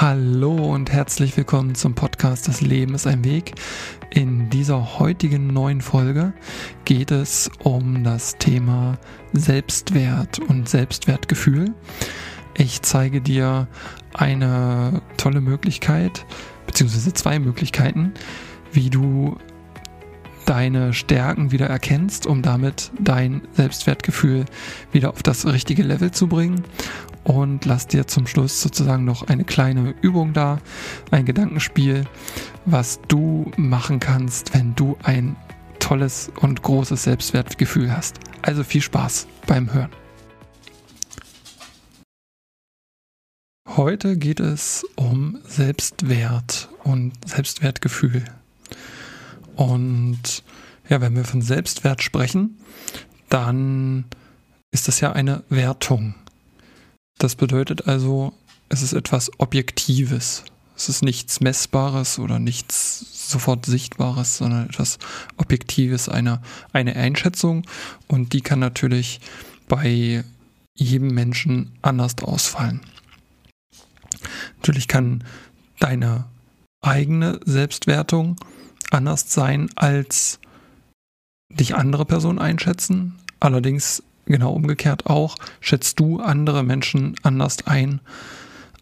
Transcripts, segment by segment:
Hallo und herzlich willkommen zum Podcast Das Leben ist ein Weg. In dieser heutigen neuen Folge geht es um das Thema Selbstwert und Selbstwertgefühl. Ich zeige dir eine tolle Möglichkeit, beziehungsweise zwei Möglichkeiten, wie du deine Stärken wieder erkennst, um damit dein Selbstwertgefühl wieder auf das richtige Level zu bringen und lass dir zum Schluss sozusagen noch eine kleine Übung da, ein Gedankenspiel, was du machen kannst, wenn du ein tolles und großes Selbstwertgefühl hast. Also viel Spaß beim Hören. Heute geht es um Selbstwert und Selbstwertgefühl. Und ja, wenn wir von Selbstwert sprechen, dann ist das ja eine Wertung. Das bedeutet also, es ist etwas Objektives. Es ist nichts Messbares oder nichts sofort Sichtbares, sondern etwas Objektives, eine, eine Einschätzung. Und die kann natürlich bei jedem Menschen anders ausfallen. Natürlich kann deine eigene Selbstwertung anders sein, als dich andere Personen einschätzen. Allerdings genau umgekehrt auch, schätzt du andere Menschen anders ein,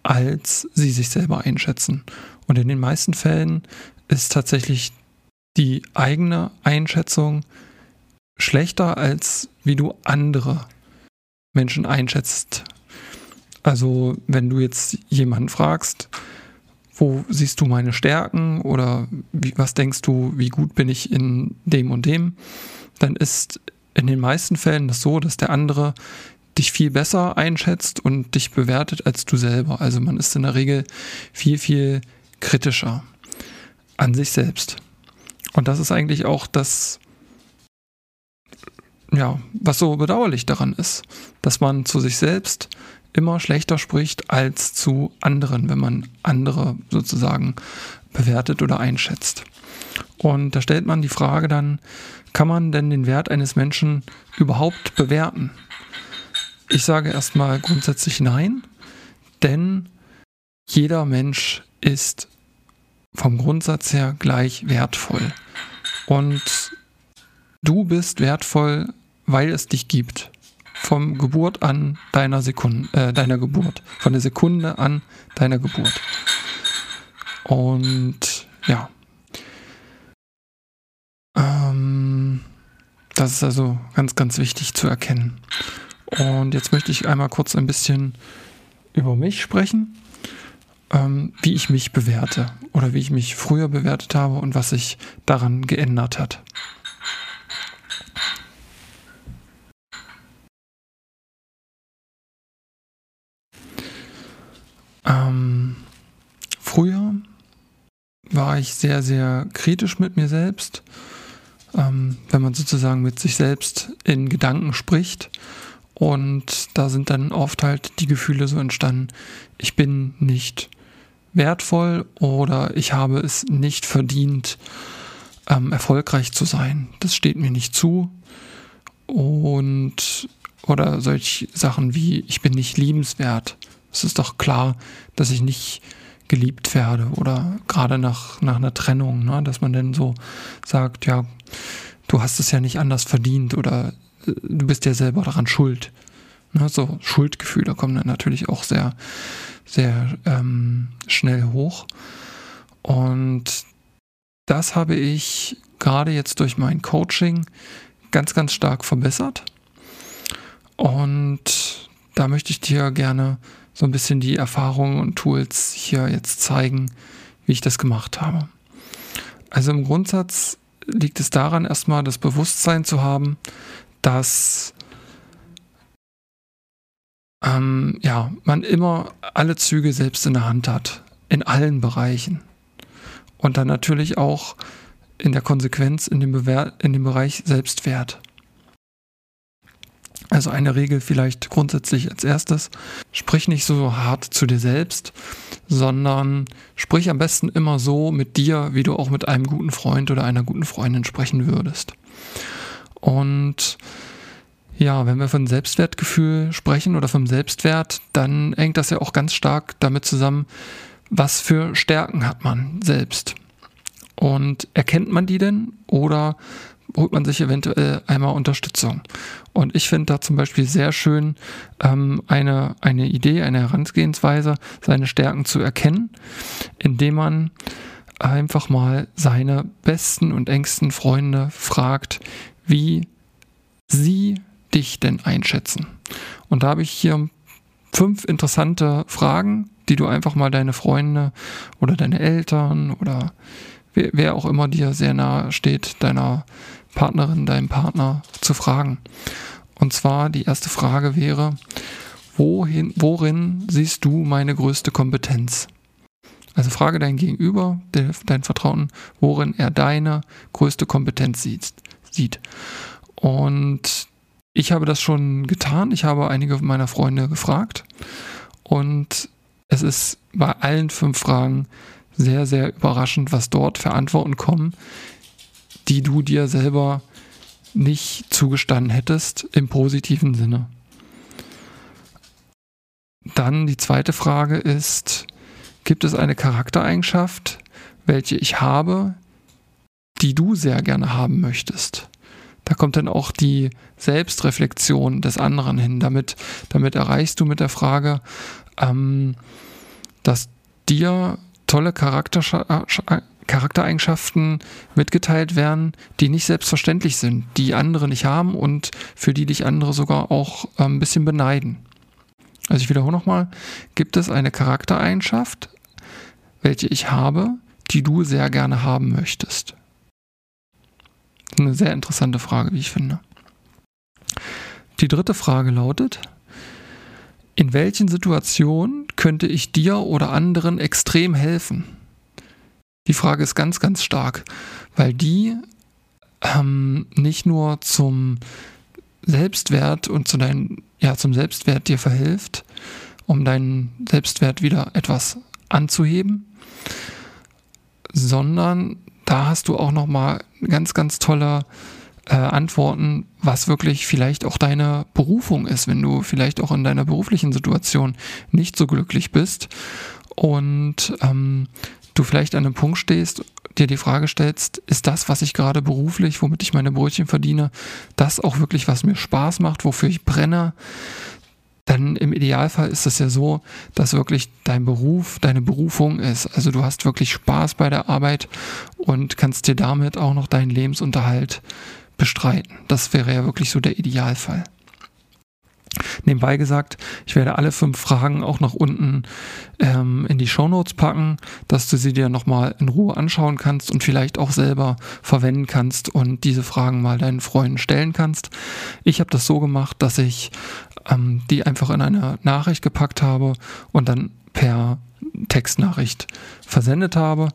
als sie sich selber einschätzen. Und in den meisten Fällen ist tatsächlich die eigene Einschätzung schlechter, als wie du andere Menschen einschätzt. Also wenn du jetzt jemanden fragst, wo siehst du meine Stärken oder wie, was denkst du, wie gut bin ich in dem und dem, dann ist in den meisten Fällen das so, dass der andere dich viel besser einschätzt und dich bewertet als du selber. Also man ist in der Regel viel, viel kritischer an sich selbst. Und das ist eigentlich auch das, ja, was so bedauerlich daran ist, dass man zu sich selbst immer schlechter spricht als zu anderen, wenn man andere sozusagen bewertet oder einschätzt. Und da stellt man die Frage dann, kann man denn den Wert eines Menschen überhaupt bewerten? Ich sage erstmal grundsätzlich nein, denn jeder Mensch ist vom Grundsatz her gleich wertvoll. Und du bist wertvoll, weil es dich gibt. Vom Geburt an deiner Sekunde, äh, deiner Geburt. Von der Sekunde an deiner Geburt. Und ja, Das ist also ganz, ganz wichtig zu erkennen. Und jetzt möchte ich einmal kurz ein bisschen über mich sprechen, ähm, wie ich mich bewerte oder wie ich mich früher bewertet habe und was sich daran geändert hat. Ähm, früher war ich sehr, sehr kritisch mit mir selbst ähm, wenn man sozusagen mit sich selbst in Gedanken spricht. Und da sind dann oft halt die Gefühle so entstanden, ich bin nicht wertvoll oder ich habe es nicht verdient, ähm, erfolgreich zu sein. Das steht mir nicht zu. Und oder solche Sachen wie, ich bin nicht liebenswert. Es ist doch klar, dass ich nicht geliebt werde oder gerade nach, nach einer Trennung, ne, dass man dann so sagt, ja, du hast es ja nicht anders verdient oder äh, du bist ja selber daran schuld. Ne, so Schuldgefühle kommen dann natürlich auch sehr, sehr ähm, schnell hoch. Und das habe ich gerade jetzt durch mein Coaching ganz, ganz stark verbessert. Und da möchte ich dir gerne so ein bisschen die Erfahrungen und Tools hier jetzt zeigen, wie ich das gemacht habe. Also im Grundsatz liegt es daran, erstmal das Bewusstsein zu haben, dass ähm, ja, man immer alle Züge selbst in der Hand hat, in allen Bereichen. Und dann natürlich auch in der Konsequenz in dem, Bewer in dem Bereich Selbstwert. Also eine Regel vielleicht grundsätzlich als erstes, sprich nicht so hart zu dir selbst, sondern sprich am besten immer so mit dir, wie du auch mit einem guten Freund oder einer guten Freundin sprechen würdest. Und ja, wenn wir von Selbstwertgefühl sprechen oder vom Selbstwert, dann hängt das ja auch ganz stark damit zusammen, was für Stärken hat man selbst? Und erkennt man die denn oder holt man sich eventuell einmal Unterstützung? Und ich finde da zum Beispiel sehr schön ähm, eine, eine Idee, eine Herangehensweise, seine Stärken zu erkennen, indem man einfach mal seine besten und engsten Freunde fragt, wie sie dich denn einschätzen. Und da habe ich hier fünf interessante Fragen, die du einfach mal deine Freunde oder deine Eltern oder wer, wer auch immer dir sehr nahe steht, deiner Partnerin, deinem Partner zu fragen. Und zwar die erste Frage wäre, wohin, worin siehst du meine größte Kompetenz? Also frage dein Gegenüber, dein Vertrauten, worin er deine größte Kompetenz sieht. Und ich habe das schon getan. Ich habe einige meiner Freunde gefragt. Und es ist bei allen fünf Fragen sehr, sehr überraschend, was dort für Antworten kommen, die du dir selber nicht zugestanden hättest im positiven Sinne. Dann die zweite Frage ist, gibt es eine Charaktereigenschaft, welche ich habe, die du sehr gerne haben möchtest? Da kommt dann auch die Selbstreflexion des anderen hin. Damit, damit erreichst du mit der Frage, ähm, dass dir tolle Charakter, äh, Charaktereigenschaften mitgeteilt werden, die nicht selbstverständlich sind, die andere nicht haben und für die dich andere sogar auch äh, ein bisschen beneiden. Also ich wiederhole nochmal, gibt es eine Charaktereigenschaft, welche ich habe, die du sehr gerne haben möchtest? Eine sehr interessante Frage, wie ich finde. Die dritte Frage lautet, in welchen Situationen könnte ich dir oder anderen extrem helfen? Die Frage ist ganz, ganz stark, weil die ähm, nicht nur zum Selbstwert und zu dein, ja, zum Selbstwert dir verhilft, um deinen Selbstwert wieder etwas anzuheben, sondern da hast du auch noch mal ganz, ganz tolle äh, Antworten, was wirklich vielleicht auch deine Berufung ist, wenn du vielleicht auch in deiner beruflichen Situation nicht so glücklich bist. Und ähm, du vielleicht an einem Punkt stehst, dir die Frage stellst, ist das, was ich gerade beruflich, womit ich meine Brötchen verdiene, das auch wirklich, was mir Spaß macht, wofür ich brenne? dann im Idealfall ist es ja so, dass wirklich dein Beruf deine Berufung ist. Also du hast wirklich Spaß bei der Arbeit und kannst dir damit auch noch deinen Lebensunterhalt bestreiten. Das wäre ja wirklich so der Idealfall. Nebenbei gesagt, ich werde alle fünf Fragen auch nach unten ähm, in die Shownotes packen, dass du sie dir nochmal in Ruhe anschauen kannst und vielleicht auch selber verwenden kannst und diese Fragen mal deinen Freunden stellen kannst. Ich habe das so gemacht, dass ich ähm, die einfach in eine Nachricht gepackt habe und dann per Textnachricht versendet habe,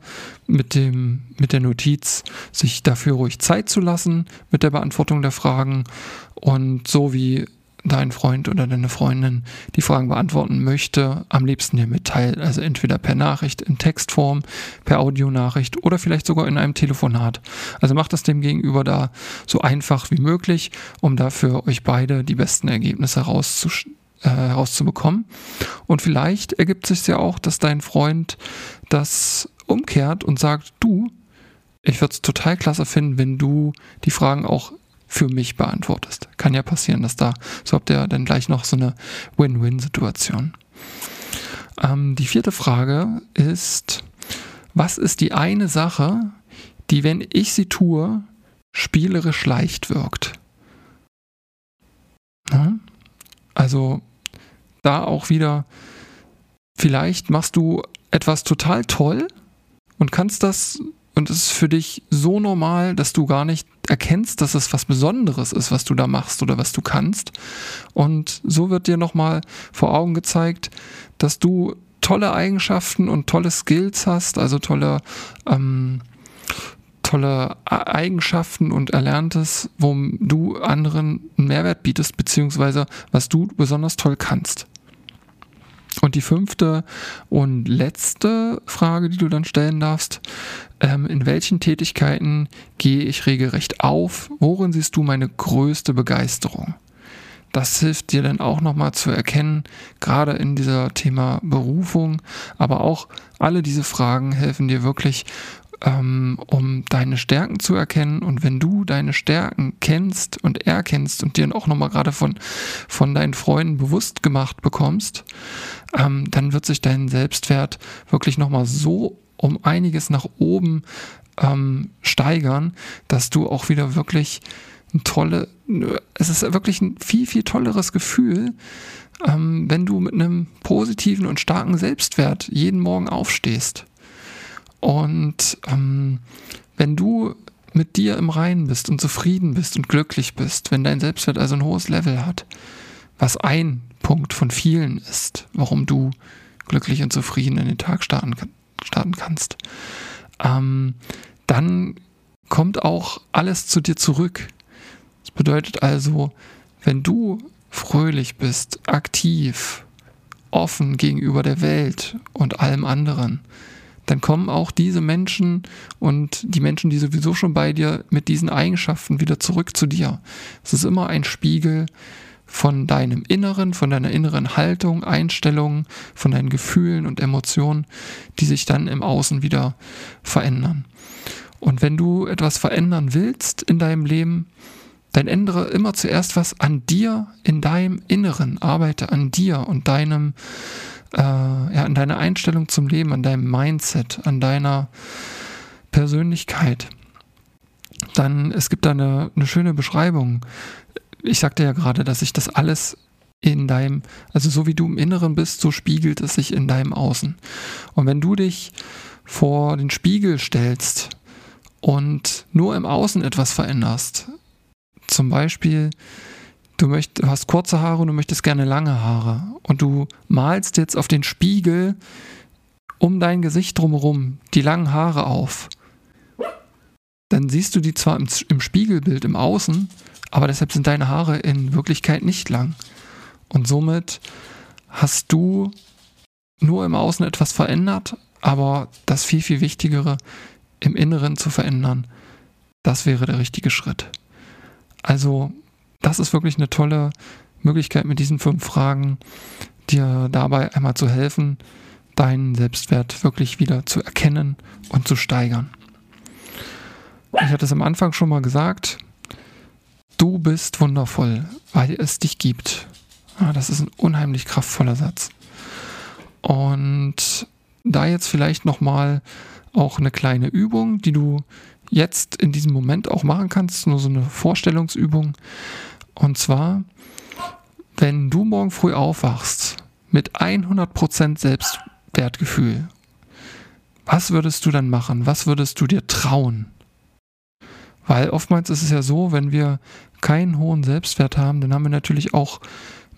mit, dem, mit der Notiz, sich dafür ruhig Zeit zu lassen mit der Beantwortung der Fragen und so wie dein Freund oder deine Freundin die Fragen beantworten möchte, am liebsten dir mitteilt. Also entweder per Nachricht in Textform, per Audionachricht oder vielleicht sogar in einem Telefonat. Also macht das dem Gegenüber da so einfach wie möglich, um dafür euch beide die besten Ergebnisse rauszusch äh, herauszubekommen. Und vielleicht ergibt sich ja auch, dass dein Freund das umkehrt und sagt, du, ich würde es total klasse finden, wenn du die Fragen auch für mich beantwortest. Kann ja passieren, dass da, so habt ihr dann gleich noch so eine Win-Win-Situation. Ähm, die vierte Frage ist, was ist die eine Sache, die, wenn ich sie tue, spielerisch leicht wirkt? Ja? Also da auch wieder, vielleicht machst du etwas total toll und kannst das und es ist für dich so normal, dass du gar nicht erkennst, dass es was Besonderes ist, was du da machst oder was du kannst. Und so wird dir nochmal vor Augen gezeigt, dass du tolle Eigenschaften und tolle Skills hast, also tolle, ähm, tolle Eigenschaften und Erlerntes, wo du anderen einen Mehrwert bietest, beziehungsweise was du besonders toll kannst. Und die fünfte und letzte Frage, die du dann stellen darfst, ähm, in welchen Tätigkeiten gehe ich regelrecht auf? Worin siehst du meine größte Begeisterung? das hilft dir dann auch nochmal zu erkennen, gerade in dieser Thema Berufung, aber auch alle diese Fragen helfen dir wirklich, ähm, um deine Stärken zu erkennen. Und wenn du deine Stärken kennst und erkennst und dir auch nochmal gerade von, von deinen Freunden bewusst gemacht bekommst, ähm, dann wird sich dein Selbstwert wirklich nochmal so um einiges nach oben ähm, steigern, dass du auch wieder wirklich ein tolle, es ist wirklich ein viel, viel tolleres Gefühl, ähm, wenn du mit einem positiven und starken Selbstwert jeden Morgen aufstehst. Und ähm, wenn du mit dir im Reinen bist und zufrieden bist und glücklich bist, wenn dein Selbstwert also ein hohes Level hat, was ein Punkt von vielen ist, warum du glücklich und zufrieden in den Tag starten, starten kannst, ähm, dann kommt auch alles zu dir zurück. Das bedeutet also, wenn du fröhlich bist, aktiv, offen gegenüber der Welt und allem anderen, dann kommen auch diese Menschen und die Menschen, die sowieso schon bei dir mit diesen Eigenschaften wieder zurück zu dir. Es ist immer ein Spiegel von deinem Inneren, von deiner inneren Haltung, Einstellung, von deinen Gefühlen und Emotionen, die sich dann im Außen wieder verändern. Und wenn du etwas verändern willst in deinem Leben, dann ändere immer zuerst was an dir, in deinem Inneren. Arbeite an dir und deinem, äh, ja, an deiner Einstellung zum Leben, an deinem Mindset, an deiner Persönlichkeit. Dann, es gibt da eine, eine schöne Beschreibung. Ich sagte ja gerade, dass sich das alles in deinem, also so wie du im Inneren bist, so spiegelt es sich in deinem Außen. Und wenn du dich vor den Spiegel stellst und nur im Außen etwas veränderst, zum Beispiel, du, möcht, hast kurze Haare und du möchtest gerne lange Haare und du malst jetzt auf den Spiegel um dein Gesicht drumherum die langen Haare auf, dann siehst du die zwar im, im Spiegelbild im Außen, aber deshalb sind deine Haare in Wirklichkeit nicht lang. Und somit hast du nur im Außen etwas verändert, aber das viel, viel Wichtigere im Inneren zu verändern, das wäre der richtige Schritt. Also, das ist wirklich eine tolle Möglichkeit mit diesen fünf Fragen, dir dabei einmal zu helfen, deinen Selbstwert wirklich wieder zu erkennen und zu steigern. Ich hatte es am Anfang schon mal gesagt, du bist wundervoll, weil es dich gibt. Das ist ein unheimlich kraftvoller Satz. Und da jetzt vielleicht nochmal auch eine kleine Übung, die du jetzt in diesem Moment auch machen kannst, nur so eine Vorstellungsübung. Und zwar, wenn du morgen früh aufwachst mit 100% Selbstwertgefühl, was würdest du dann machen? Was würdest du dir trauen? Weil oftmals ist es ja so, wenn wir keinen hohen Selbstwert haben, dann haben wir natürlich auch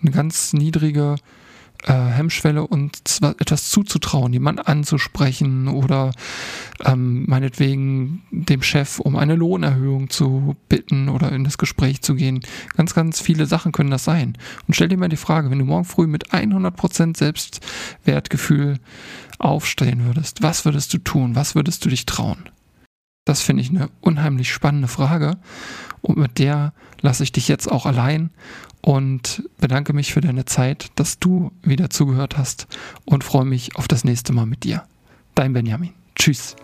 eine ganz niedrige äh, Hemmschwelle, uns etwas zuzutrauen, jemanden anzusprechen oder ähm, meinetwegen dem Chef um eine Lohnerhöhung zu bitten oder in das Gespräch zu gehen. Ganz, ganz viele Sachen können das sein. Und stell dir mal die Frage, wenn du morgen früh mit 100% Selbstwertgefühl aufstehen würdest, was würdest du tun? Was würdest du dich trauen? Das finde ich eine unheimlich spannende Frage und mit der lasse ich dich jetzt auch allein und bedanke mich für deine Zeit, dass du wieder zugehört hast und freue mich auf das nächste Mal mit dir. Dein Benjamin. Tschüss.